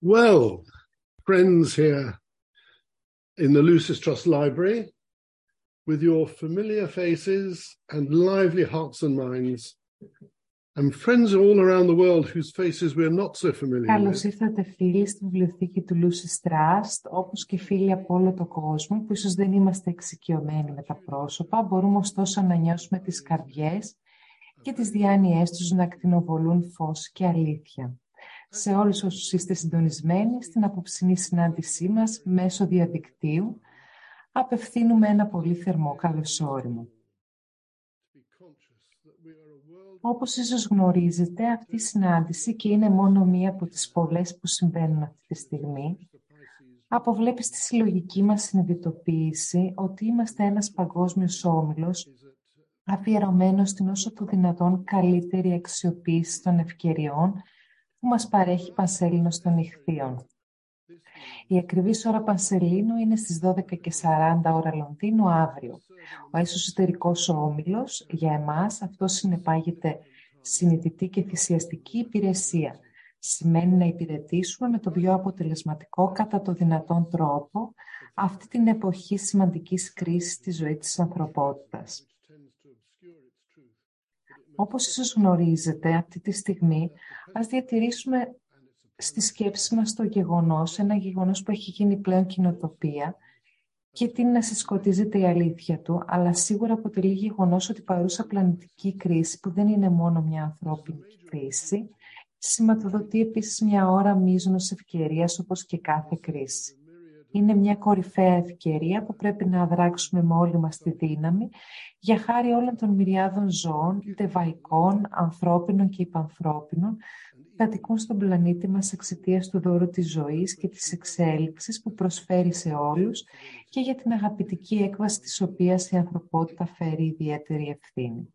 Well, friends here in the Lucis Trust Library, with your familiar faces and lively hearts and minds, and friends all around the world whose faces we're not so familiar Καλώς with, ήρθατε φίλοι στη βιβλιοθήκη του Lucis Trust, όπως και φίλοι από όλο τον κόσμο που ίσως δεν είμαστε εξοικειωμένοι με τα πρόσωπα, μπορούμε ωστόσο να νιώσουμε τις καρδιές και τις διάνοιές τους να ακτινοβολούν φως και αλήθεια. Σε όλους όσους είστε συντονισμένοι στην απόψινή συνάντησή μας μέσω διαδικτύου, απευθύνουμε ένα πολύ θερμό καλωσόριμο. Όπως ίσως γνωρίζετε, αυτή η συνάντηση και είναι μόνο μία από τις πολλές που συμβαίνουν αυτή τη στιγμή, αποβλέπει στη συλλογική μας συνειδητοποίηση ότι είμαστε ένας παγκόσμιος όμιλος αφιερωμένος στην όσο το δυνατόν καλύτερη αξιοποίηση των ευκαιριών που μας παρέχει Πανσέλινος των Ιχθείων. Η ακριβής ώρα Πανσελίνου είναι στις 12.40 ώρα Λονδίνου αύριο. Ο εσωτερικός όμιλος, για εμάς, αυτό συνεπάγεται συνειδητή και θυσιαστική υπηρεσία. Σημαίνει να υπηρετήσουμε με τον πιο αποτελεσματικό κατά το δυνατόν τρόπο αυτή την εποχή σημαντικής κρίσης στη ζωή της ανθρωπότητας. Όπως ίσως γνωρίζετε, αυτή τη στιγμή ας διατηρήσουμε στη σκέψη μας το γεγονός, ένα γεγονός που έχει γίνει πλέον κοινοτοπία και τι να συσκοτίζεται η αλήθεια του, αλλά σίγουρα αποτελεί γεγονός ότι η παρούσα πλανητική κρίση, που δεν είναι μόνο μια ανθρώπινη κρίση, σηματοδοτεί επίσης μια ώρα μείζωνος ευκαιρίας όπως και κάθε κρίση. Είναι μια κορυφαία ευκαιρία που πρέπει να αδράξουμε με όλη μας τη δύναμη για χάρη όλων των μυριάδων ζώων, τεβαϊκών, ανθρώπινων και υπανθρώπινων, κατοικούν στον πλανήτη μας εξαιτίας του δώρου της ζωής και της εξέλιξης που προσφέρει σε όλους και για την αγαπητική έκβαση της οποίας η ανθρωπότητα φέρει ιδιαίτερη ευθύνη.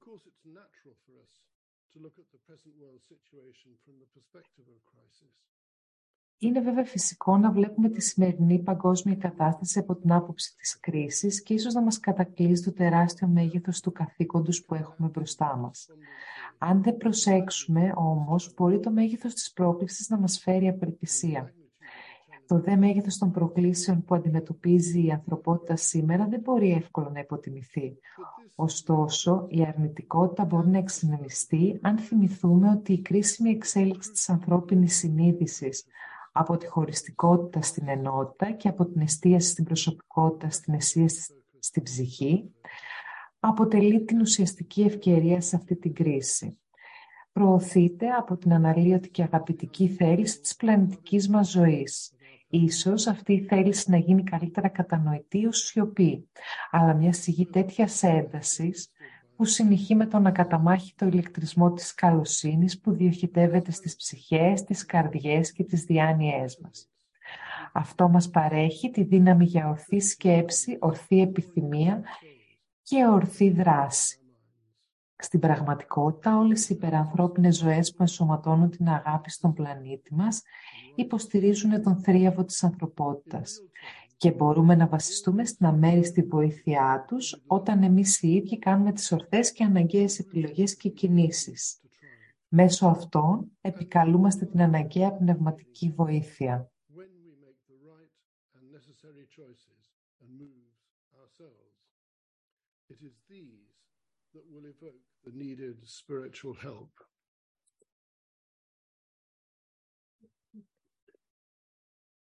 Είναι βέβαια φυσικό να βλέπουμε τη σημερινή παγκόσμια κατάσταση από την άποψη της κρίσης και ίσως να μας κατακλείσει το τεράστιο μέγεθος του καθήκοντος που έχουμε μπροστά μας. Αν δεν προσέξουμε όμως, μπορεί το μέγεθος της πρόκλησης να μας φέρει απελπισία. Το δε μέγεθος των προκλήσεων που αντιμετωπίζει η ανθρωπότητα σήμερα δεν μπορεί εύκολα να υποτιμηθεί. Ωστόσο, η αρνητικότητα μπορεί να εξυνεμιστεί αν θυμηθούμε ότι η κρίσιμη εξέλιξη της ανθρώπινης συνείδησης από τη χωριστικότητα στην ενότητα και από την εστίαση στην προσωπικότητα στην εστίαση στην ψυχή, αποτελεί την ουσιαστική ευκαιρία σε αυτή την κρίση. Προωθείται από την αναλύωτη και αγαπητική θέληση της πλανητικής μας ζωής. Ίσως αυτή η θέληση να γίνει καλύτερα κατανοητή ως σιωπή, αλλά μια σιγή τέτοια έντασης που συνεχεί με το να καταμάχει το ηλεκτρισμό της καλοσύνης που διοχετεύεται στις ψυχές, τις καρδιές και τις διάνοιές μας. Αυτό μας παρέχει τη δύναμη για ορθή σκέψη, ορθή επιθυμία και ορθή δράση. Στην πραγματικότητα, όλες οι υπερανθρώπινες ζωές που ενσωματώνουν την αγάπη στον πλανήτη μας υποστηρίζουν τον θρίαβο της ανθρωπότητας και μπορούμε να βασιστούμε στην αμέριστη βοήθειά τους όταν εμείς οι ίδιοι κάνουμε τις ορθές και αναγκαίες επιλογές και κινήσεις. Μέσω αυτών επικαλούμαστε την αναγκαία πνευματική βοήθεια.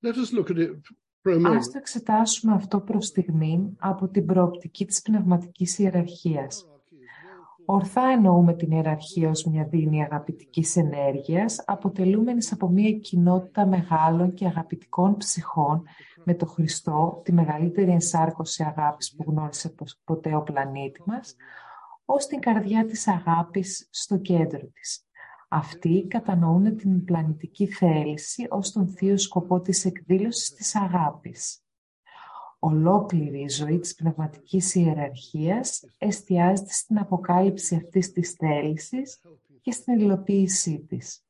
Let us look at it Ας το εξετάσουμε αυτό προς στιγμή από την προοπτική της πνευματικής ιεραρχίας. Ορθά εννοούμε την ιεραρχία ως μια δίνη αγαπητικής ενέργειας, αποτελούμενης από μια κοινότητα μεγάλων και αγαπητικών ψυχών με το Χριστό, τη μεγαλύτερη ενσάρκωση αγάπης που γνώρισε ποτέ ο πλανήτη μας, ως την καρδιά της αγάπης στο κέντρο της. Αυτοί κατανοούν την πλανητική θέληση ως τον θείο σκοπό της εκδήλωσης της αγάπης. Ολόκληρη η ζωή της πνευματικής ιεραρχίας εστιάζεται στην αποκάλυψη αυτής της θέλησης και στην υλοποίησή της.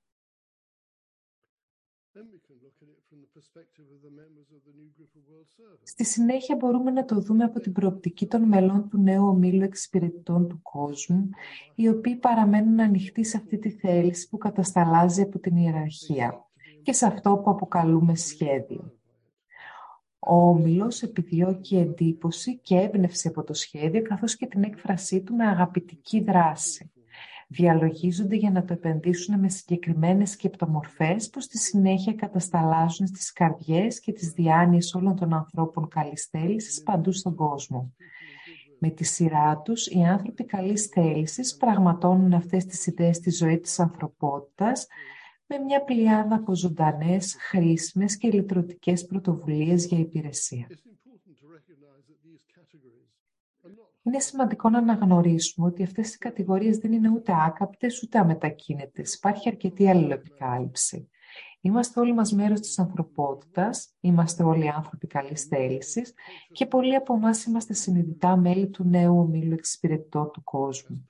Στη συνέχεια μπορούμε να το δούμε από την προοπτική των μελών του νέου ομίλου εξυπηρετητών του κόσμου, οι οποίοι παραμένουν ανοιχτοί σε αυτή τη θέληση που κατασταλάζει από την ιεραρχία. και σε αυτό που αποκαλούμε σχέδιο. Ο Όμιλος επιδιώκει εντύπωση και έμπνευση από το σχέδιο καθώς και την έκφρασή του με αγαπητική δράση. Διαλογίζονται για να το επενδύσουν με συγκεκριμένες σκεπτομορφές που στη συνέχεια κατασταλάζουν στις καρδιές και τις διάνοιες όλων των ανθρώπων καλής θέλησης παντού στον κόσμο. Με τη σειρά τους, οι άνθρωποι καλής θέλησης πραγματώνουν αυτές τις ιδέες στη ζωή της ανθρωπότητας με μια πλειάδα από ζωντανές, χρήσιμες και λυτρωτικές πρωτοβουλίες για υπηρεσία. Είναι σημαντικό να αναγνωρίσουμε ότι αυτές οι κατηγορίες δεν είναι ούτε άκαπτες ούτε αμετακίνητες. Υπάρχει αρκετή αλληλοεπικάλυψη. Είμαστε όλοι μας μέρος της ανθρωπότητας, είμαστε όλοι άνθρωποι καλής θέλησης και πολλοί από εμάς είμαστε συνειδητά μέλη του νέου ομίλου εξυπηρετητών του κόσμου.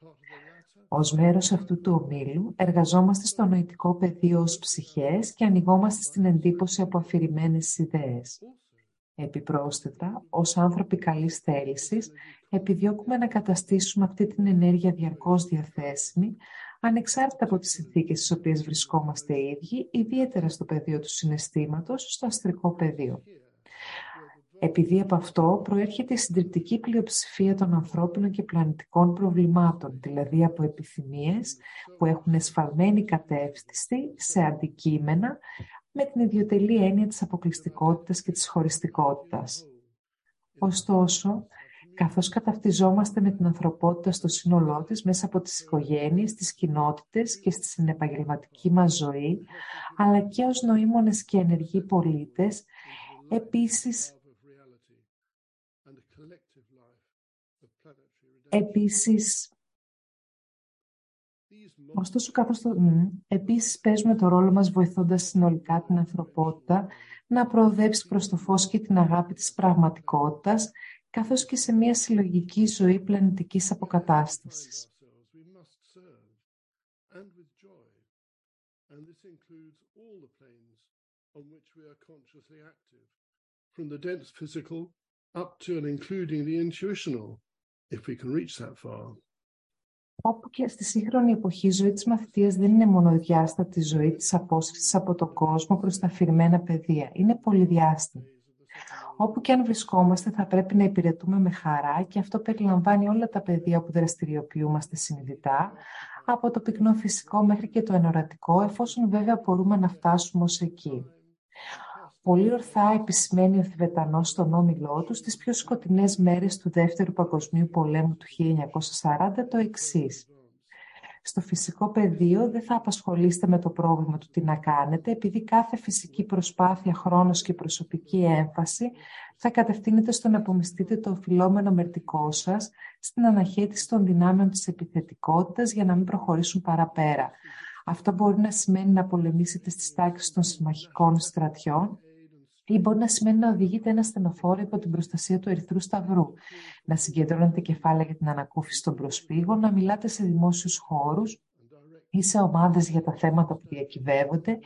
Ως μέρος αυτού του ομίλου εργαζόμαστε στο νοητικό πεδίο ως ψυχές και ανοιγόμαστε στην εντύπωση από αφηρημένες ιδέες. Επιπρόσθετα, ως άνθρωποι καλής θέλησης, επιδιώκουμε να καταστήσουμε αυτή την ενέργεια διαρκώς διαθέσιμη, ανεξάρτητα από τις συνθήκες στις οποίες βρισκόμαστε οι ίδιοι, ιδιαίτερα στο πεδίο του συναισθήματος, στο αστρικό πεδίο. Επειδή από αυτό προέρχεται η συντριπτική πλειοψηφία των ανθρώπινων και πλανητικών προβλημάτων, δηλαδή από επιθυμίες που έχουν εσφαλμένη κατεύθυνση σε αντικείμενα με την ιδιωτελή έννοια της αποκλειστικότητας και της χωριστικότητας. Ωστόσο, καθώς καταυτιζόμαστε με την ανθρωπότητα στο σύνολό της μέσα από τις οικογένειες, τις κοινότητες και στη συνεπαγγελματική μας ζωή, αλλά και ως νοήμονες και ενεργοί πολίτες, επίσης Επίσης, ωστόσο καθώς το, επίσης παίζουμε το ρόλο μας βοηθώντας συνολικά την ανθρωπότητα να προοδεύσει προς το φως και την αγάπη της πραγματικότητας, καθώς και σε μια συλλογική ζωή πλανητικής αποκατάστασης. From the dense physical up to and including the intuitional if we can reach that far. Όπου και στη σύγχρονη εποχή η ζωή της μαθητείας δεν είναι μονοδιάστατη ζωή της απόσυρσης από τον κόσμο προς τα αφηρημένα πεδία. Είναι πολυδιάστατη. Όπου και αν βρισκόμαστε θα πρέπει να υπηρετούμε με χαρά και αυτό περιλαμβάνει όλα τα πεδία που δραστηριοποιούμαστε συνειδητά, από το πυκνό φυσικό μέχρι και το ενορατικό, εφόσον βέβαια μπορούμε να φτάσουμε ως εκεί. Πολύ ορθά επισημαίνει ο Θηβετανός στον όμιλό του στις πιο σκοτεινές μέρες του Δεύτερου Παγκοσμίου Πολέμου του 1940 το εξής. Στο φυσικό πεδίο δεν θα απασχολείστε με το πρόβλημα του τι να κάνετε, επειδή κάθε φυσική προσπάθεια, χρόνος και προσωπική έμφαση θα κατευθύνεται στο να απομυστείτε το οφειλόμενο μερτικό σας στην αναχέτηση των δυνάμεων της επιθετικότητας για να μην προχωρήσουν παραπέρα. Αυτό μπορεί να σημαίνει να πολεμήσετε στις τάξεις των συμμαχικών στρατιών ή μπορεί να σημαίνει να οδηγείτε ένα στενοφόρο υπό την προστασία του Ερυθρού Σταυρού, να συγκεντρώνετε κεφάλαια για την ανακούφιση των προσφύγων, να μιλάτε σε δημόσιους χώρους ή σε ομάδες για τα θέματα που διακυβεύονται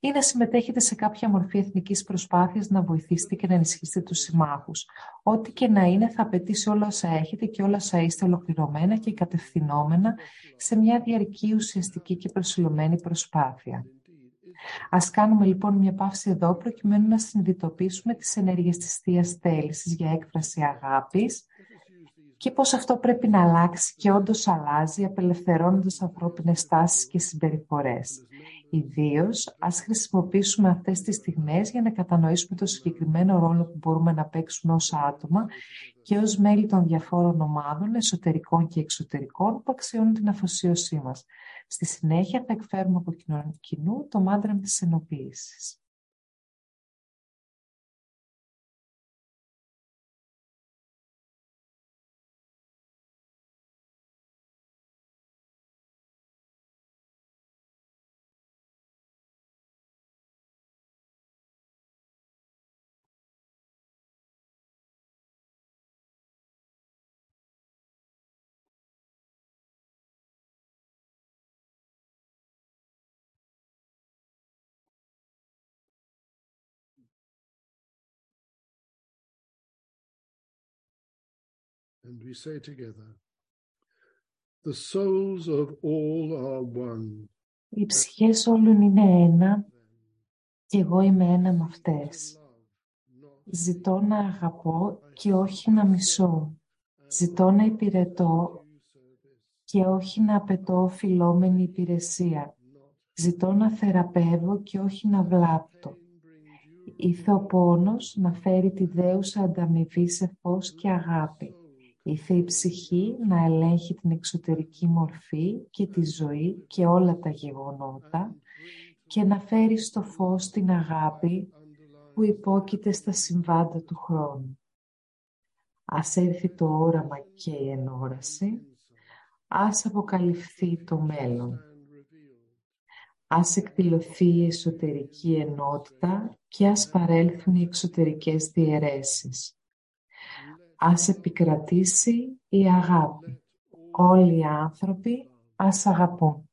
ή να συμμετέχετε σε κάποια μορφή εθνικής προσπάθειας να βοηθήσετε και να ενισχύσετε τους συμμάχους. Ό,τι και να είναι θα απαιτήσει όλα όσα έχετε και όλα όσα είστε ολοκληρωμένα και κατευθυνόμενα σε μια διαρκή ουσιαστική και προσιλωμένη προσπάθεια. Ας κάνουμε λοιπόν μια παύση εδώ προκειμένου να συνειδητοποιήσουμε τις ενέργειες της Θείας Θέλησης για έκφραση αγάπης και πώς αυτό πρέπει να αλλάξει και όντως αλλάζει απελευθερώνοντας ανθρώπινες τάσεις και συμπεριφορές. Ιδίως, ας χρησιμοποιήσουμε αυτές τις στιγμές για να κατανοήσουμε το συγκεκριμένο ρόλο που μπορούμε να παίξουμε ως άτομα και ως μέλη των διαφόρων ομάδων, εσωτερικών και εξωτερικών, που αξιώνουν την αφοσίωσή μας. Στη συνέχεια θα εκφέρουμε από κοινού το μάντρα της ενοποίησης. And we say together, the souls of all are one. Οι ψυχές όλων είναι ένα Και εγώ είμαι ένα με αυτές. Ζητώ να αγαπώ και όχι να μισώ. Ζητώ να υπηρετώ και όχι να απαιτώ φιλόμενη υπηρεσία. Ζητώ να θεραπεύω και όχι να βλάπτω. Ήθε ο πόνος να φέρει τη δέουσα ανταμοιβή σε φως και αγάπη. Ήθε η ψυχή να ελέγχει την εξωτερική μορφή και τη ζωή και όλα τα γεγονότα και να φέρει στο φως την αγάπη που υπόκειται στα συμβάντα του χρόνου. Ας έρθει το όραμα και η ενόραση, ας αποκαλυφθεί το μέλλον. Ας εκδηλωθεί η εσωτερική ενότητα και ας παρέλθουν οι εξωτερικές διαιρέσεις. Ας επικρατήσει η αγάπη. Όλοι οι άνθρωποι ας αγαπούν.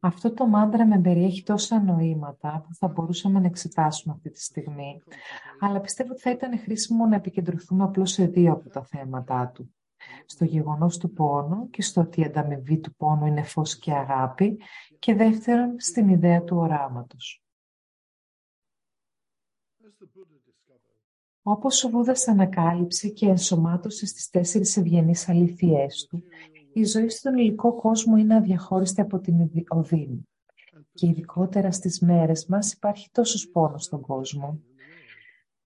Αυτό το μάντρα με περιέχει τόσα νοήματα που θα μπορούσαμε να εξετάσουμε αυτή τη στιγμή, αλλά πιστεύω ότι θα ήταν χρήσιμο να επικεντρωθούμε απλώς σε δύο από τα θέματα του. Στο γεγονός του πόνου και στο ότι η ανταμοιβή του πόνου είναι φως και αγάπη και δεύτερον στην ιδέα του οράματος. Όπως ο Βούδας ανακάλυψε και ενσωμάτωσε στις τέσσερις ευγενείς αλήθειές του, η ζωή στον υλικό κόσμο είναι αδιαχώριστη από την οδύνη. Και ειδικότερα στις μέρες μας υπάρχει τόσος πόνος στον κόσμο.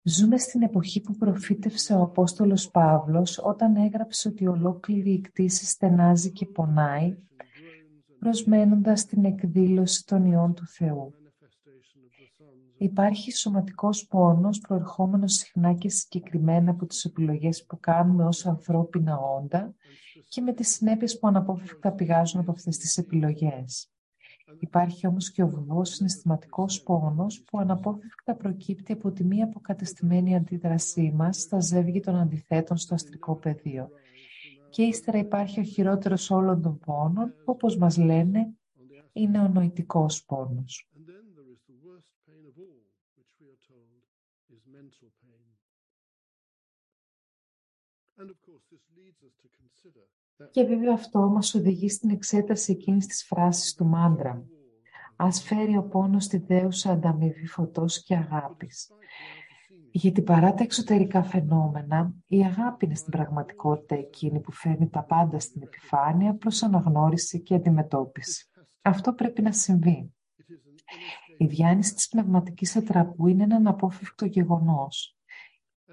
Ζούμε στην εποχή που προφήτευσε ο Απόστολος Παύλος όταν έγραψε ότι ολόκληρη η κτήση στενάζει και πονάει, προσμένοντας την εκδήλωση των ιών του Θεού. Υπάρχει σωματικός πόνος προερχόμενος συχνά και συγκεκριμένα από τις επιλογές που κάνουμε ως ανθρώπινα όντα και με τις συνέπειες που αναπόφευκτα πηγάζουν από αυτές τις επιλογές. Υπάρχει όμως και ο βουβός συναισθηματικός πόνος που αναπόφευκτα προκύπτει από τη μία αποκατεστημένη αντίδρασή μας στα ζεύγη των αντιθέτων στο αστρικό πεδίο. Και ύστερα υπάρχει ο χειρότερος όλων των πόνων, που όπως μας λένε είναι ο νοητικός πόνος. Και βέβαια αυτό μας οδηγεί στην εξέταση εκείνης της φράσης του μάντρα. Ας φέρει ο πόνος τη δέουσα ανταμοιβή φωτός και αγάπης. Γιατί παρά τα εξωτερικά φαινόμενα, η αγάπη είναι στην πραγματικότητα εκείνη που φέρνει τα πάντα στην επιφάνεια προς αναγνώριση και αντιμετώπιση. Αυτό πρέπει να συμβεί. Η διάνυση της πνευματικής ατραπού είναι ένα αναπόφευκτο γεγονός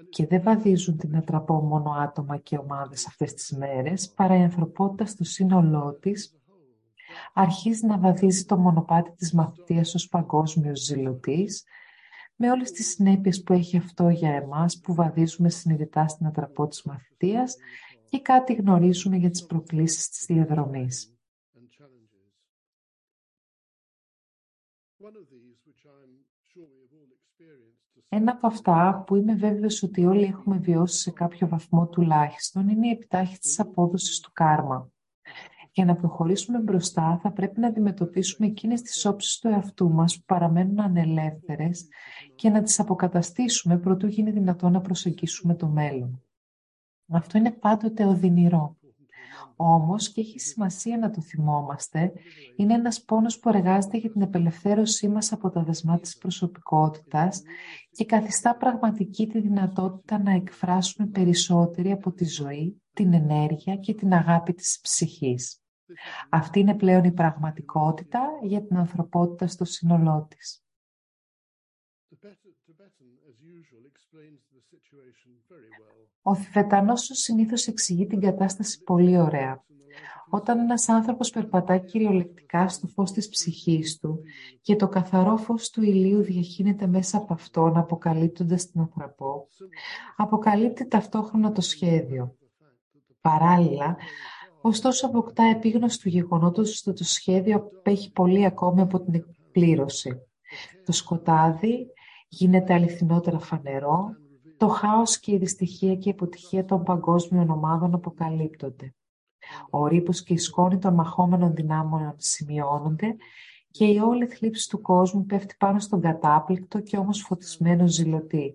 και δεν βαδίζουν την ατραπό μόνο άτομα και ομάδες αυτές τις μέρες, παρά η ανθρωπότητα στο σύνολό της αρχίζει να βαδίζει το μονοπάτι της μαθητείας ως παγκόσμιος ζηλωτής, με όλες τις συνέπειες που έχει αυτό για εμάς που βαδίζουμε συνειδητά στην ατραπό της μαθητείας και κάτι γνωρίζουμε για τις προκλήσεις της διαδρομής. Ένα από αυτά που είμαι βέβαιος ότι όλοι έχουμε βιώσει σε κάποιο βαθμό τουλάχιστον είναι η επιτάχυνση της απόδοσης του κάρμα. Για να προχωρήσουμε μπροστά θα πρέπει να αντιμετωπίσουμε εκείνες τις όψεις του εαυτού μας που παραμένουν ανελεύθερες και να τις αποκαταστήσουμε προτού γίνει δυνατό να προσεγγίσουμε το μέλλον. Αυτό είναι πάντοτε οδυνηρό. Όμως, και έχει σημασία να το θυμόμαστε, είναι ένας πόνος που εργάζεται για την απελευθέρωσή μας από τα δεσμά της προσωπικότητας και καθιστά πραγματική τη δυνατότητα να εκφράσουμε περισσότερη από τη ζωή, την ενέργεια και την αγάπη της ψυχής. Αυτή είναι πλέον η πραγματικότητα για την ανθρωπότητα στο σύνολό της. Ο Θηβετανός συνήθως εξηγεί την κατάσταση πολύ ωραία. Όταν ένας άνθρωπος περπατά κυριολεκτικά στο φως της ψυχής του και το καθαρό φως του ηλίου διαχύνεται μέσα από αυτόν αποκαλύπτοντας την ανθρωπό, αποκαλύπτει ταυτόχρονα το σχέδιο. Παράλληλα, Ωστόσο αποκτά επίγνωση του γεγονότος ότι το σχέδιο απέχει πολύ ακόμη από την εκπλήρωση. Το σκοτάδι γίνεται αληθινότερα φανερό, το χάος και η δυστυχία και η αποτυχία των παγκόσμιων ομάδων αποκαλύπτονται. Ο ρήπος και η σκόνη των μαχόμενων δυνάμεων σημειώνονται και η όλη θλίψη του κόσμου πέφτει πάνω στον κατάπληκτο και όμως φωτισμένο ζηλωτή.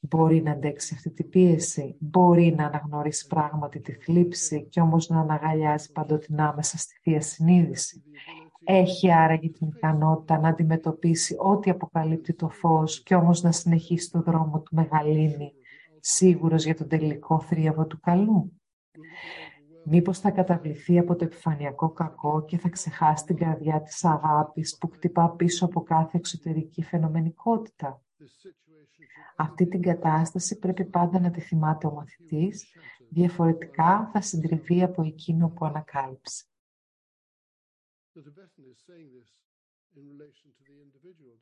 Μπορεί να αντέξει αυτή την πίεση, μπορεί να αναγνωρίσει πράγματι τη θλίψη και όμως να αναγαλιάζει παντοτινά μέσα στη Θεία Συνείδηση. Έχει άραγε την ικανότητα να αντιμετωπίσει ό,τι αποκαλύπτει το φως και όμως να συνεχίσει το δρόμο του μεγαλύνει, σίγουρος για τον τελικό θρίαβο του καλού. Μήπως θα καταβληθεί από το επιφανειακό κακό και θα ξεχάσει την καρδιά της αγάπης που χτυπά πίσω από κάθε εξωτερική φαινομενικότητα. Αυτή την κατάσταση πρέπει πάντα να τη θυμάται ο μαθητής, διαφορετικά θα συντριβεί από εκείνο που ανακάλυψε.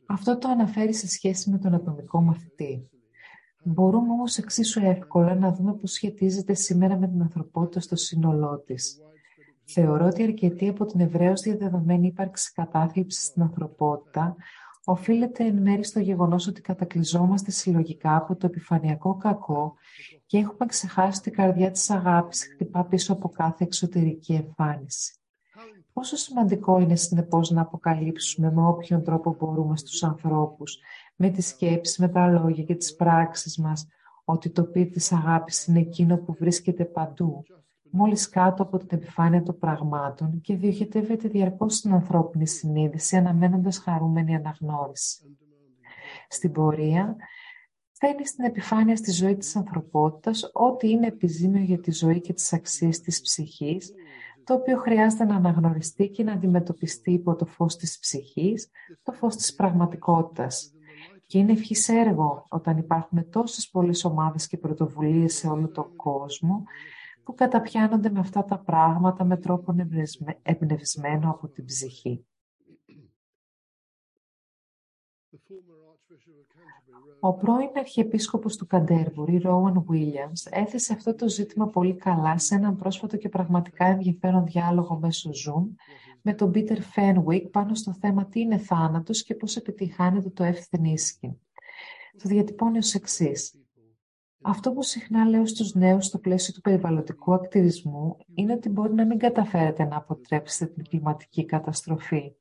Αυτό το αναφέρει σε σχέση με τον ατομικό μαθητή. Μπορούμε όμως εξίσου εύκολα να δούμε πώς σχετίζεται σήμερα με την ανθρωπότητα στο σύνολό της. Θεωρώ ότι αρκετή από την ευρέως διαδεδομένη ύπαρξη κατάθλιψης στην ανθρωπότητα οφείλεται εν μέρει στο γεγονός ότι κατακλυζόμαστε συλλογικά από το επιφανειακό κακό και έχουμε ξεχάσει ότι η καρδιά της αγάπης χτυπά πίσω από κάθε εξωτερική εμφάνιση. Πόσο σημαντικό είναι συνεπώς να αποκαλύψουμε με όποιον τρόπο μπορούμε στους ανθρώπους με τις σκέψεις, με τα λόγια και τις πράξεις μας, ότι το πι της αγάπης είναι εκείνο που βρίσκεται παντού, μόλις κάτω από την επιφάνεια των πραγμάτων και διοχετεύεται διαρκώς στην ανθρώπινη συνείδηση, αναμένοντας χαρούμενη αναγνώριση. Στην πορεία, φέρνει στην επιφάνεια στη ζωή της ανθρωπότητας ό,τι είναι επιζήμιο για τη ζωή και τις αξίες της ψυχής, το οποίο χρειάζεται να αναγνωριστεί και να αντιμετωπιστεί υπό το φως της ψυχής, το φως της πραγματικότητας. Και είναι ευχής έργο όταν υπάρχουν τόσες πολλές ομάδες και πρωτοβουλίες σε όλο τον κόσμο που καταπιάνονται με αυτά τα πράγματα με τρόπο εμπνευσμένο από την ψυχή. Ο πρώην Αρχιεπίσκοπος του Καντέρμπουρι, Ρόουαν Βίλιαμς, έθεσε αυτό το ζήτημα πολύ καλά σε έναν πρόσφατο και πραγματικά ενδιαφέρον διάλογο μέσω Zoom με τον Πίτερ Φένουικ πάνω στο θέμα τι είναι θάνατος και πώς επιτυχάνεται το εύθυνίσκι. Το διατυπώνει ως εξής. Αυτό που συχνά λέω στους νέους στο πλαίσιο του περιβαλλοντικού ακτιβισμού είναι ότι μπορεί να μην καταφέρετε να αποτρέψετε την κλιματική καταστροφή.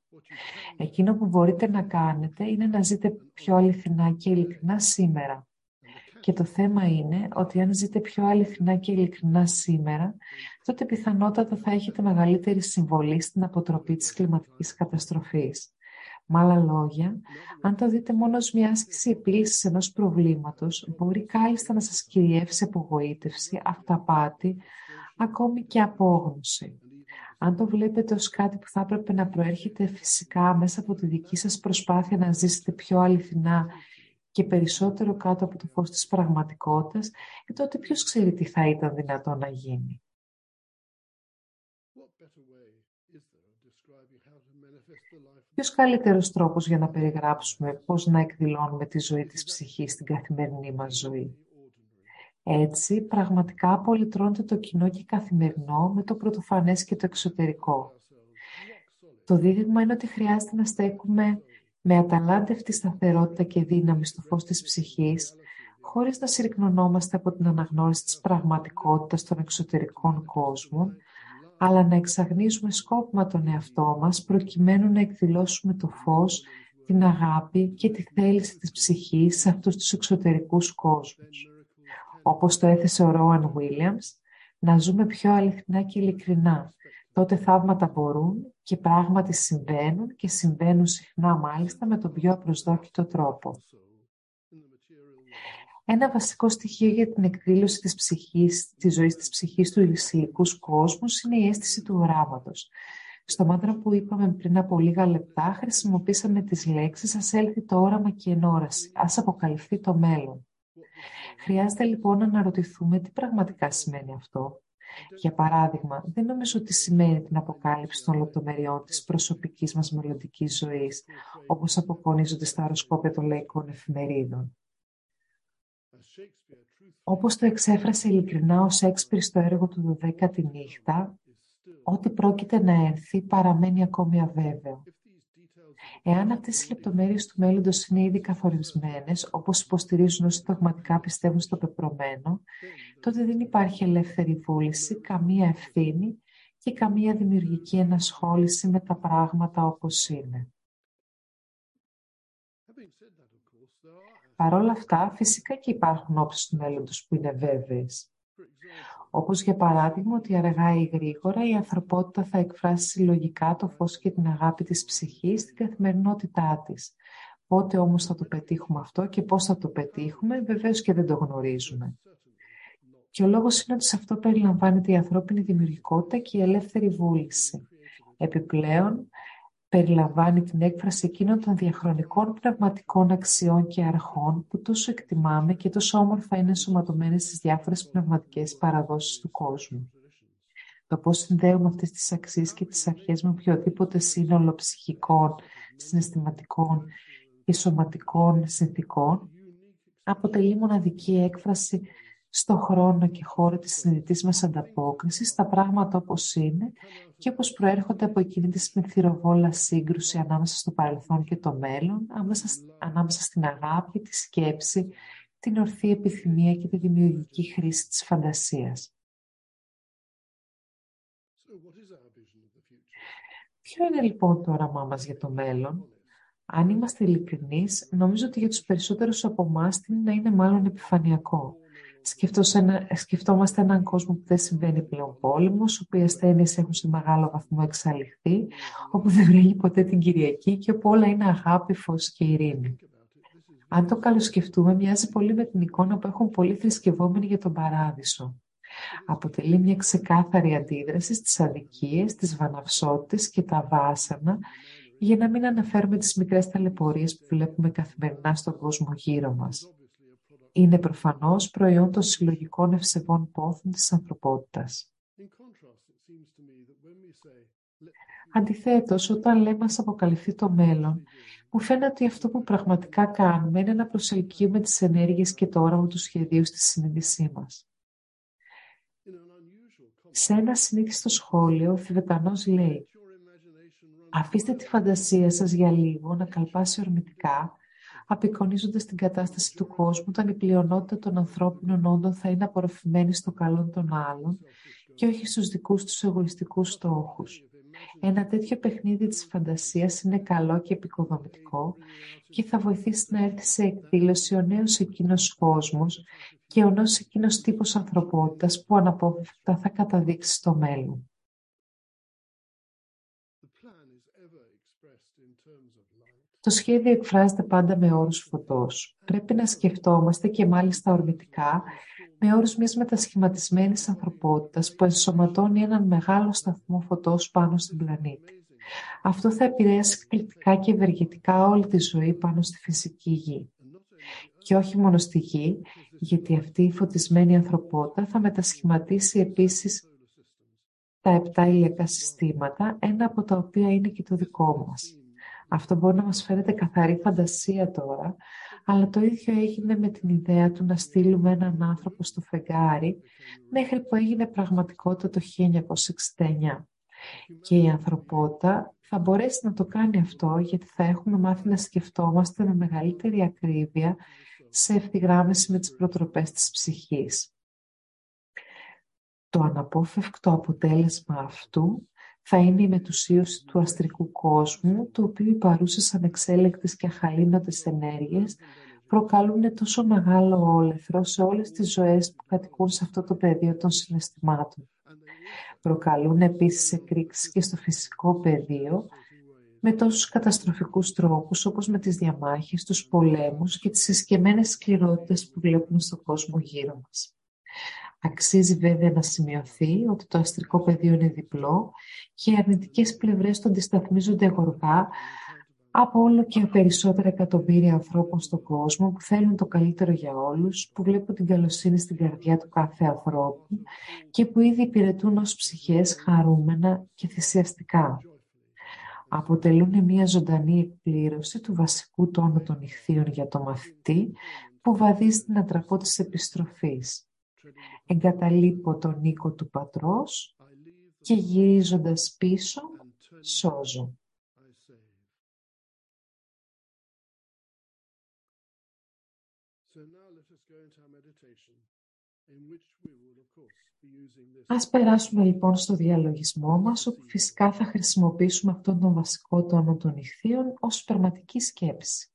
Εκείνο που μπορείτε να κάνετε είναι να ζείτε πιο αληθινά και ειλικρινά σήμερα. Και το θέμα είναι ότι αν ζείτε πιο αληθινά και ειλικρινά σήμερα, τότε πιθανότατα θα έχετε μεγαλύτερη συμβολή στην αποτροπή της κλιματικής καταστροφής. Με άλλα λόγια, αν το δείτε μόνο ως μια άσκηση επίλυσης ενός προβλήματος, μπορεί κάλλιστα να σας κυριεύσει απογοήτευση, αυταπάτη, ακόμη και απόγνωση. Αν το βλέπετε ως κάτι που θα έπρεπε να προέρχεται φυσικά μέσα από τη δική σας προσπάθεια να ζήσετε πιο αληθινά και περισσότερο κάτω από το φως της πραγματικότητας, και τότε ποιος ξέρει τι θα ήταν δυνατό να γίνει; Ποιος καλύτερος τρόπος για να περιγράψουμε πώς να εκδηλώνουμε τη ζωή της ψυχής στην καθημερινή μας ζωή; Έτσι, πραγματικά απολυτρώνεται το κοινό και καθημερινό με το πρωτοφανές και το εξωτερικό. Το δίδυμο είναι ότι χρειάζεται να στέκουμε με αταλάντευτη σταθερότητα και δύναμη στο φως της ψυχής, χωρίς να συρρυκνωνόμαστε από την αναγνώριση της πραγματικότητας των εξωτερικών κόσμων, αλλά να εξαγνίζουμε σκόπιμα τον εαυτό μας προκειμένου να εκδηλώσουμε το φως, την αγάπη και τη θέληση της ψυχής σε αυτούς τους εξωτερικούς κόσμους. Όπως το έθεσε ο Ρόαν Βίλιαμς, να ζούμε πιο αληθινά και ειλικρινά. Τότε θαύματα μπορούν και πράγματι συμβαίνουν και συμβαίνουν συχνά μάλιστα με τον πιο απροσδόκητο τρόπο. Ένα βασικό στοιχείο για την εκδήλωση της ψυχής, της ζωής της ψυχής του ηλισιακού κόσμους είναι η αίσθηση του οράματος. Στο μάντρα που είπαμε πριν από λίγα λεπτά χρησιμοποίησαμε τις λέξεις «Ας έλθει το όραμα και η ενόραση», «Ας αποκαλυφθεί το μέλλον». Χρειάζεται λοιπόν να αναρωτηθούμε τι πραγματικά σημαίνει αυτό. Για παράδειγμα, δεν νομίζω ότι σημαίνει την αποκάλυψη των λεπτομεριών της προσωπικής μας μελλοντικής ζωής, όπως αποκονίζονται στα αεροσκόπια των λαϊκών εφημερίδων. Όπως το εξέφρασε ειλικρινά ο Σέξπιρ στο έργο του «Δωδέκατη νύχτα», ό,τι πρόκειται να έρθει παραμένει ακόμη αβέβαιο. Εάν αυτές οι λεπτομέρειες του μέλλοντος είναι ήδη καθορισμένες, όπως υποστηρίζουν όσοι δογματικά πιστεύουν στο πεπρωμένο, τότε δεν υπάρχει ελεύθερη βούληση, καμία ευθύνη και καμία δημιουργική ενασχόληση με τα πράγματα όπως είναι. Παρ' όλα αυτά, φυσικά και υπάρχουν όψεις του μέλλοντος που είναι βέβαιες. Όπως για παράδειγμα ότι αργά ή γρήγορα η ανθρωπότητα θα εκφράσει συλλογικά το φως και την αγάπη της ψυχής στην καθημερινότητά της. Πότε όμως θα το πετύχουμε αυτό και πώς θα το πετύχουμε, βεβαίως και δεν το γνωρίζουμε. Και ο λόγος είναι ότι σε αυτό περιλαμβάνεται η ανθρώπινη δημιουργικότητα και η ελεύθερη βούληση. Επιπλέον, περιλαμβάνει την έκφραση εκείνων των διαχρονικών πνευματικών αξιών και αρχών που τόσο εκτιμάμε και τόσο όμορφα είναι ενσωματωμένες στις διάφορες πνευματικές παραδόσεις του κόσμου. Το πώς συνδέουμε αυτές τις αξίες και τις αρχές με οποιοδήποτε σύνολο ψυχικών, συναισθηματικών και σωματικών συνθήκων αποτελεί μοναδική έκφραση στο χρόνο και χώρο της συνειδητής μας ανταπόκρισης στα πράγματα όπως είναι και όπως προέρχονται από εκείνη τη συμμεθυροβόλα σύγκρουση ανάμεσα στο παρελθόν και το μέλλον, ανάμεσα στην αγάπη, τη σκέψη, την ορθή επιθυμία και τη δημιουργική χρήση της φαντασίας. Ποιο είναι λοιπόν το όραμά μας για το μέλλον; Αν είμαστε ειλικρινείς, νομίζω ότι για τους περισσότερους από εμάς να είναι μάλλον επιφανειακό σκεφτόμαστε έναν κόσμο που δεν συμβαίνει πλέον πόλεμος, όπου οι ασθένειες έχουν σε μεγάλο βαθμό εξαλειφθεί, όπου δεν βρέχει ποτέ την Κυριακή και όπου όλα είναι αγάπη, φως και ειρήνη. Αν το καλοσκεφτούμε, μοιάζει πολύ με την εικόνα που έχουν πολλοί θρησκευόμενοι για τον παράδεισο. Αποτελεί μια ξεκάθαρη αντίδραση στις αδικίες, τις βαναυσότητες και τα βάσανα, για να μην αναφέρουμε τις μικρές ταλαιπωρίες που βλέπουμε καθημερινά στον κόσμο γύρω μας είναι προφανώς προϊόν των συλλογικών ευσεβών πόθων της ανθρωπότητας. Αντιθέτως, όταν λέμε ας αποκαλυφθεί το μέλλον, μου φαίνεται ότι αυτό που πραγματικά κάνουμε είναι να προσελκύουμε τις ενέργειες και το όραμα του σχεδίου στη συνείδησή μας. Σε ένα συνήθιστο σχόλιο, ο Θηβετανός λέει «Αφήστε τη φαντασία σας για λίγο να καλπάσει ορμητικά απεικονίζοντας την κατάσταση του κόσμου, όταν η πλειονότητα των ανθρώπινων όντων θα είναι απορροφημένη στο καλό των άλλων και όχι στους δικούς τους εγωιστικούς στόχους. Ένα τέτοιο παιχνίδι της φαντασίας είναι καλό και επικοδομητικό και θα βοηθήσει να έρθει σε εκδήλωση ο νέος εκείνος κόσμος και ο νέος εκείνος τύπος ανθρωπότητας που αναπόφευκτα θα καταδείξει στο μέλλον. Το σχέδιο εκφράζεται πάντα με όρους φωτός. Πρέπει να σκεφτόμαστε και μάλιστα ορμητικά με όρους μιας μετασχηματισμένης ανθρωπότητας που ενσωματώνει έναν μεγάλο σταθμό φωτός πάνω στην πλανήτη. Αυτό θα επηρεάσει εκπληκτικά και ευεργετικά όλη τη ζωή πάνω στη φυσική γη. Και όχι μόνο στη γη, γιατί αυτή η φωτισμένη ανθρωπότητα θα μετασχηματίσει επίσης τα επτά ηλιακά συστήματα, ένα από τα οποία είναι και το δικό μας. Αυτό μπορεί να μας φαίνεται καθαρή φαντασία τώρα, αλλά το ίδιο έγινε με την ιδέα του να στείλουμε έναν άνθρωπο στο φεγγάρι μέχρι που έγινε πραγματικότητα το 1969. Και η ανθρωπότητα θα μπορέσει να το κάνει αυτό γιατί θα έχουμε μάθει να σκεφτόμαστε με μεγαλύτερη ακρίβεια σε ευθυγράμμιση με τις προτροπές της ψυχής. Το αναπόφευκτο αποτέλεσμα αυτού θα είναι η μετουσίωση του αστρικού κόσμου, το οποίο οι παρούσες ανεξέλεκτες και αχαλήνωτες ενέργειες προκαλούν τόσο μεγάλο όλεθρο σε όλες τις ζωές που κατοικούν σε αυτό το πεδίο των συναισθημάτων. Προκαλούν επίσης εκρήξεις και στο φυσικό πεδίο με τόσους καταστροφικούς τρόπους όπως με τις διαμάχες, τους πολέμους και τις εσκεμμένες σκληρότητες που βλέπουμε στον κόσμο γύρω μας. Αξίζει βέβαια να σημειωθεί ότι το αστρικό πεδίο είναι διπλό και οι αρνητικές πλευρές του αντισταθμίζονται γοργά από όλο και περισσότερα εκατομμύρια ανθρώπων στον κόσμο που θέλουν το καλύτερο για όλους, που βλέπουν την καλοσύνη στην καρδιά του κάθε ανθρώπου και που ήδη υπηρετούν ως ψυχές χαρούμενα και θυσιαστικά. Αποτελούν μια ζωντανή εκπλήρωση του βασικού τόνου των ηχθείων για το μαθητή που βαδίζει την ατραπό της επιστροφής. Εγκαταλείπω τον οίκο του πατρός και γυρίζοντας πίσω σώζω. Ας περάσουμε λοιπόν στο διαλογισμό μας, όπου φυσικά θα χρησιμοποιήσουμε αυτόν τον βασικό τόνο των ηχθείων ως σπερματική σκέψη.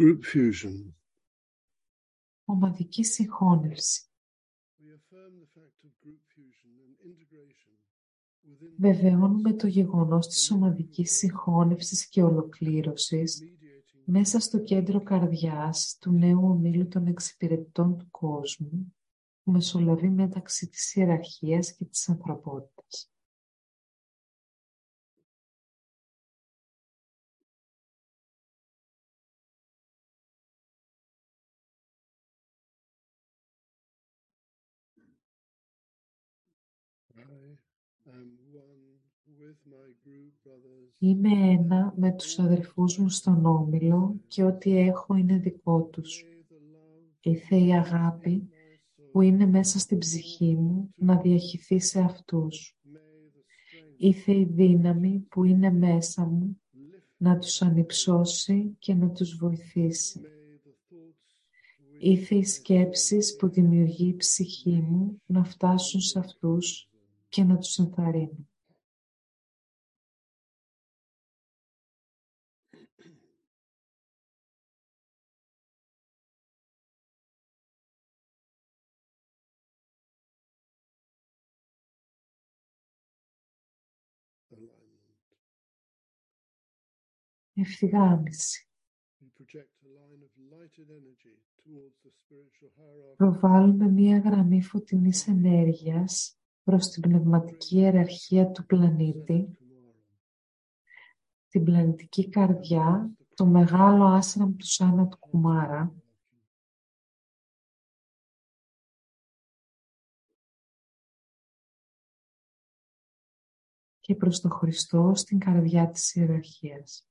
Group fusion. Ομαδική συγχώνευση. Βεβαιώνουμε το γεγονός της ομαδικής συγχώνευσης και ολοκλήρωσης μέσα στο κέντρο καρδιάς του νέου ομίλου των εξυπηρετών του κόσμου που μεσολαβεί μεταξύ της ιεραρχίας και της ανθρωπότητας. Είμαι ένα με τους αδερφούς μου στον Όμιλο και ό,τι έχω είναι δικό τους. Ήθε η αγάπη που είναι μέσα στην ψυχή μου να διαχυθεί σε αυτούς. Ήθε η δύναμη που είναι μέσα μου να τους ανυψώσει και να τους βοηθήσει. Ήθε οι σκέψεις που δημιουργεί η ψυχή μου να φτάσουν σε αυτούς και να τους ενθαρρύνουν. Ευθυγράμμιση. Προβάλλουμε μία γραμμή φωτεινής ενέργειας προς την πνευματική ιεραρχία του πλανήτη, την πλανητική καρδιά, το μεγάλο άσραμ του Σάνα του Κουμάρα, και προς τον Χριστό στην καρδιά της ιεραρχίας.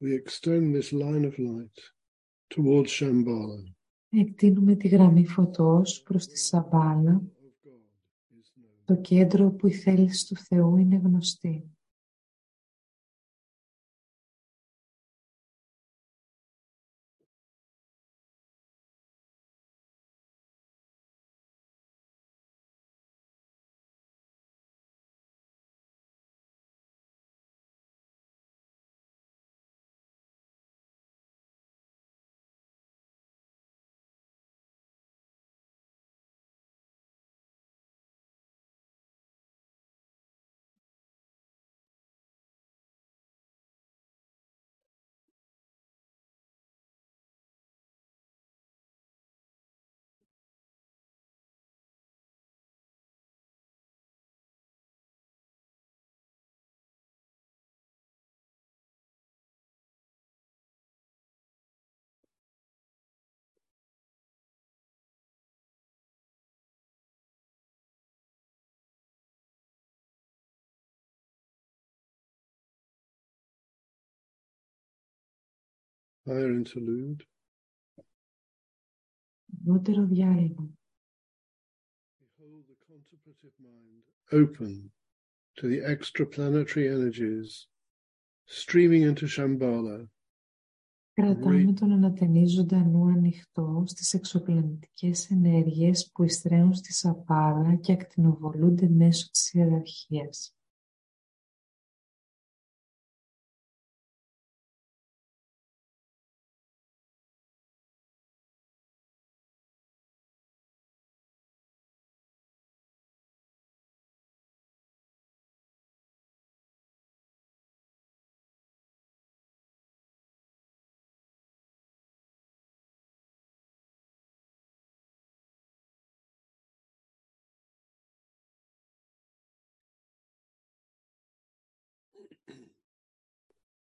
We extend this line of light towards Shambhala. Εκτείνουμε τη γραμμή φωτός προς τη Σαμπάλα, το κέντρο όπου η θέληση του Θεού είναι γνωστή. Higher interlude. Δεύτερο διάλειμμα. Behold the contemplative mind open to the extraplanetary energies streaming into Shambhala Κρατάμε τον ανατενίζοντα νου ανοιχτό στις εξωπλανητικές ενέργειες που ειστρέφουν στη Σαπάρα και ακτινοβολούνται μέσω της ιεραρχίας.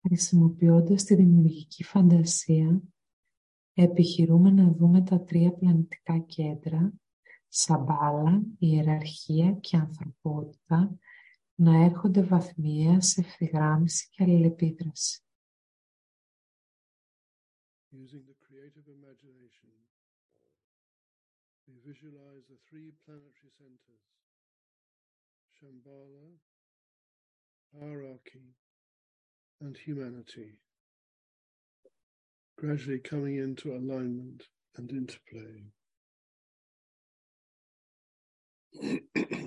Χρησιμοποιώντας τη δημιουργική φαντασία, επιχειρούμε να δούμε τα τρία πλανητικά κέντρα, Σαμπάλα, Ιεραρχία και Ανθρωπότητα, να έρχονται βαθμιαία σε ευθυγράμμιση και αλληλεπίδραση. using the creative imagination. We visualize the three planetary centers Shambhala, hierarchy, and humanity, gradually coming into alignment and interplay.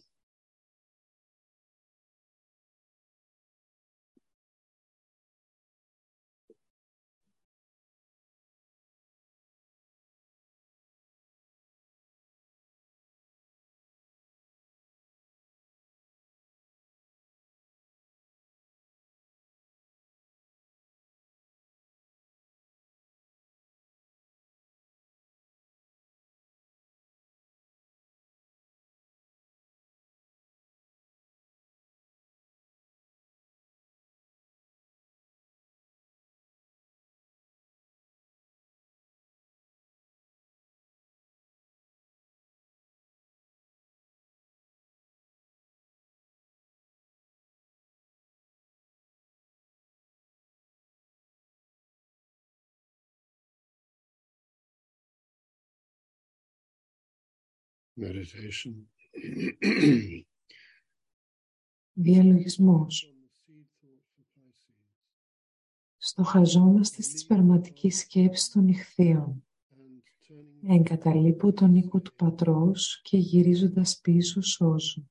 Meditation. Διαλογισμός. From the seed thought for Pisces Στοχαζόμαστε στις πραγματικές σκέψεις των ηχθείων. and turning Εγκαταλείπω τον οίκο του πατρός και γυρίζοντας πίσω σώζω.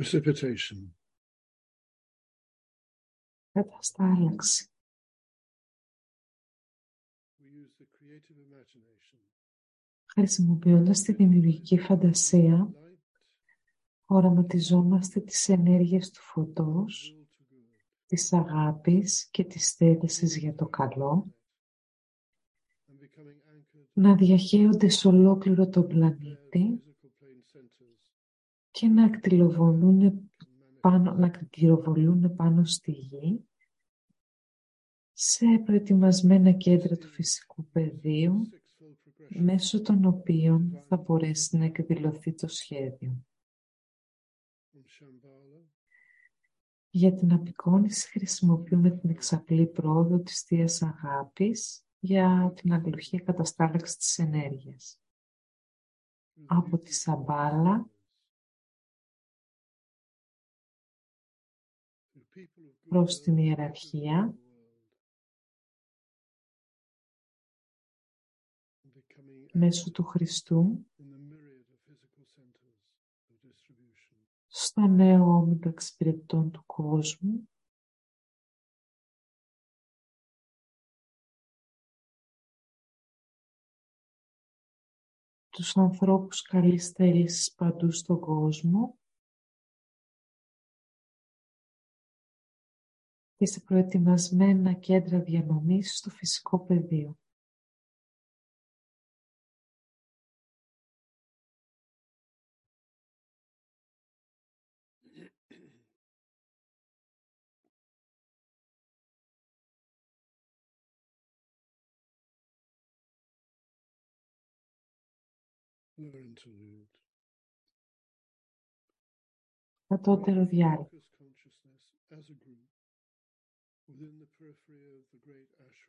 Precipitation. καταστάλαξη. We use the creative imagination. Χρησιμοποιώντας τη δημιουργική φαντασία, Light, οραματιζόμαστε τις ενέργειες του φωτός, will to good. της αγάπης και της θέλησης για το καλό, And becoming anchored να διαχέονται σε ολόκληρο τον where the πλανήτη physical plane centers και να ακτυλοβολούν can manifest πάνω, να ακτυλοβολούν πάνω στη γη σε προετοιμασμένα κέντρα του φυσικού πεδίου sixfold progression μέσω των οποίων θα μπορέσει να εκδηλωθεί το σχέδιο. from Shambhala Για την απεικόνηση χρησιμοποιούμε την εξαπλή πρόοδο της Θείας Αγάπης για την αλληλουχία καταστάλαξη της ενέργειας. through the Από τη beauty Σαμπάλα προς goodwill την to ιεραρχία the world. And becoming μέσω του Χριστού in the myriad of physical centers of distribution. στο νέο όμιλο εξυπηρετών του κόσμου τους ανθρώπους καλής θέλησης παντού στον κόσμο και σε προετοιμασμένα κέντρα διανομής στο φυσικό πεδίο. Lower interlude. Κατώτερο διάλειμμα.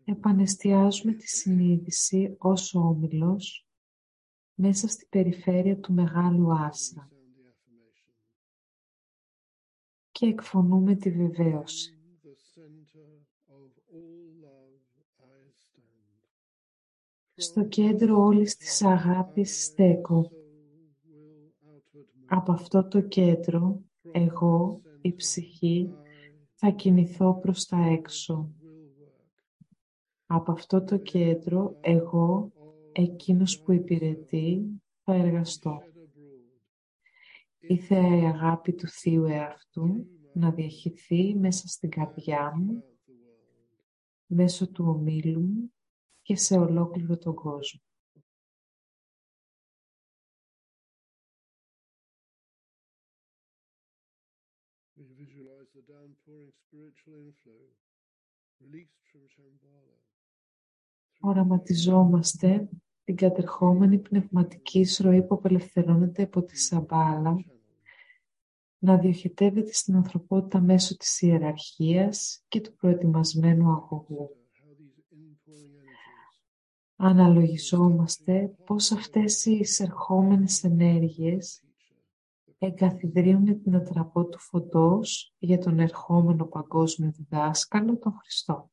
Επανεστιάζουμε τη συνείδηση ως όμιλος μέσα στη περιφέρεια του μεγάλου άσρα We sound the affirmation. και εκφωνούμε τη βεβαίωση. In the center of all love I stand. Στο κέντρο όλης της αγάπης στέκω. Από αυτό το κέντρο, εγώ, η ψυχή, θα κινηθώ προς τα έξω. Από αυτό το κέντρο, εγώ, εκείνος που υπηρετεί, θα εργαστώ. Ήθελα η αγάπη του Θείου εαυτού να διαχυθεί μέσα στην καρδιά μου, μέσω του ομίλου μου και σε ολόκληρο τον κόσμο. Οραματιζόμαστε την κατερχόμενη πνευματική εισρωή που απελευθερώνεται από τη Σαμπάλα να διοχετεύεται στην ανθρωπότητα μέσω της ιεραρχίας και του προετοιμασμένου αγωγού. How these inpouring energies Αναλογιζόμαστε πώς αυτές οι εισερχόμενες ενέργειες teacher, εγκαθιδρύουν την ατραπό του φωτός για τον ερχόμενο παγκόσμιο διδάσκαλο, τον Χριστό.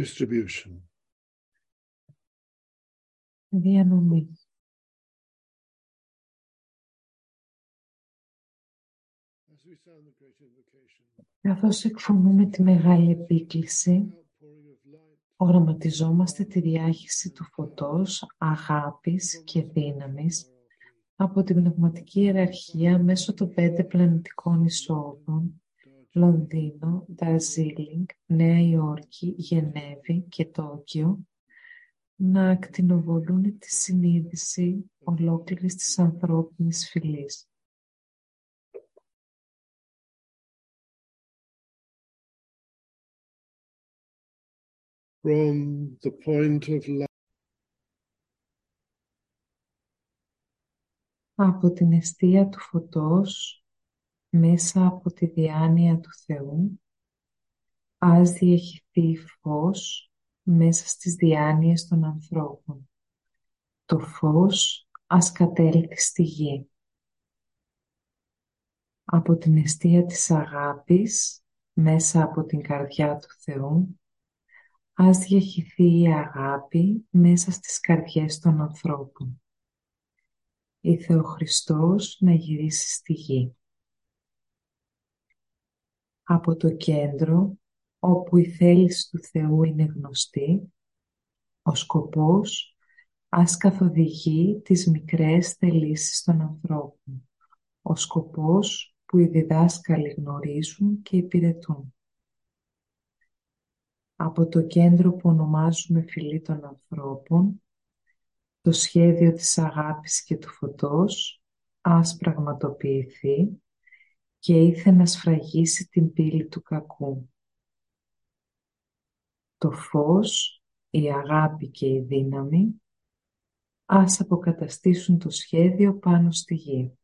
Distribution. Διανομή. As we sound the great invocation, Καθώς εκφωνούμε τη μεγάλη επίκληση, outpouring of light οραματιζόμαστε τη διάχυση του φωτός, αγάπης και δύναμης από την πνευματική ιεραρχία μέσω των πέντε πλανητικών εισόδων Λονδίνο, Νταρζίλινγκ, Νέα Υόρκη, Γενέβη και Τόκιο να ακτινοβολούν τη συνείδηση ολόκληρης της ανθρώπινης φυλής. from the point of light Από την αιστεία του φωτός, μέσα από τη διάνοια του Θεού, ας διαχυθεί φως μέσα στις διάνοιες των ανθρώπων. Το φως ας κατέλθει στη γη. Από την αιστεία της αγάπης, μέσα από την καρδιά του Θεού, ας διαχυθεί η αγάπη μέσα στις καρδιές των ανθρώπων. Ήθε ο Χριστός να γυρίσει στη γη. Από το κέντρο, όπου η θέληση του Θεού είναι γνωστή, ο σκοπός ας καθοδηγεί τις μικρές θελήσεις των ανθρώπων. Ο σκοπός που οι διδάσκαλοι γνωρίζουν και υπηρετούν. Από το κέντρο που ονομάζουμε φυλή των ανθρώπων, το σχέδιο της αγάπης και του φωτός ας πραγματοποιηθεί και ήθε να σφραγίσει την πύλη του κακού. Το φως, η αγάπη και η δύναμη ας αποκαταστήσουν το σχέδιο πάνω στη γη.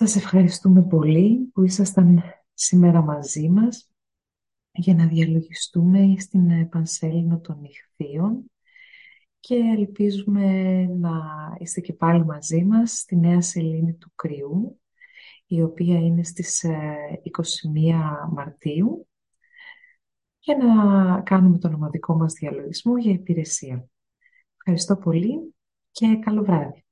Σας ευχαριστούμε πολύ που ήσασταν σήμερα μαζί μας για να διαλογιστούμε στην Πανσέλινο των Ιχθείων και ελπίζουμε να είστε και πάλι μαζί μας στη νέα σελήνη του Κρυού η οποία είναι στις 21 ε, Μαρτίου για να κάνουμε τον ομαδικό μας διαλογισμό για υπηρεσία. Ευχαριστώ πολύ και καλό βράδυ.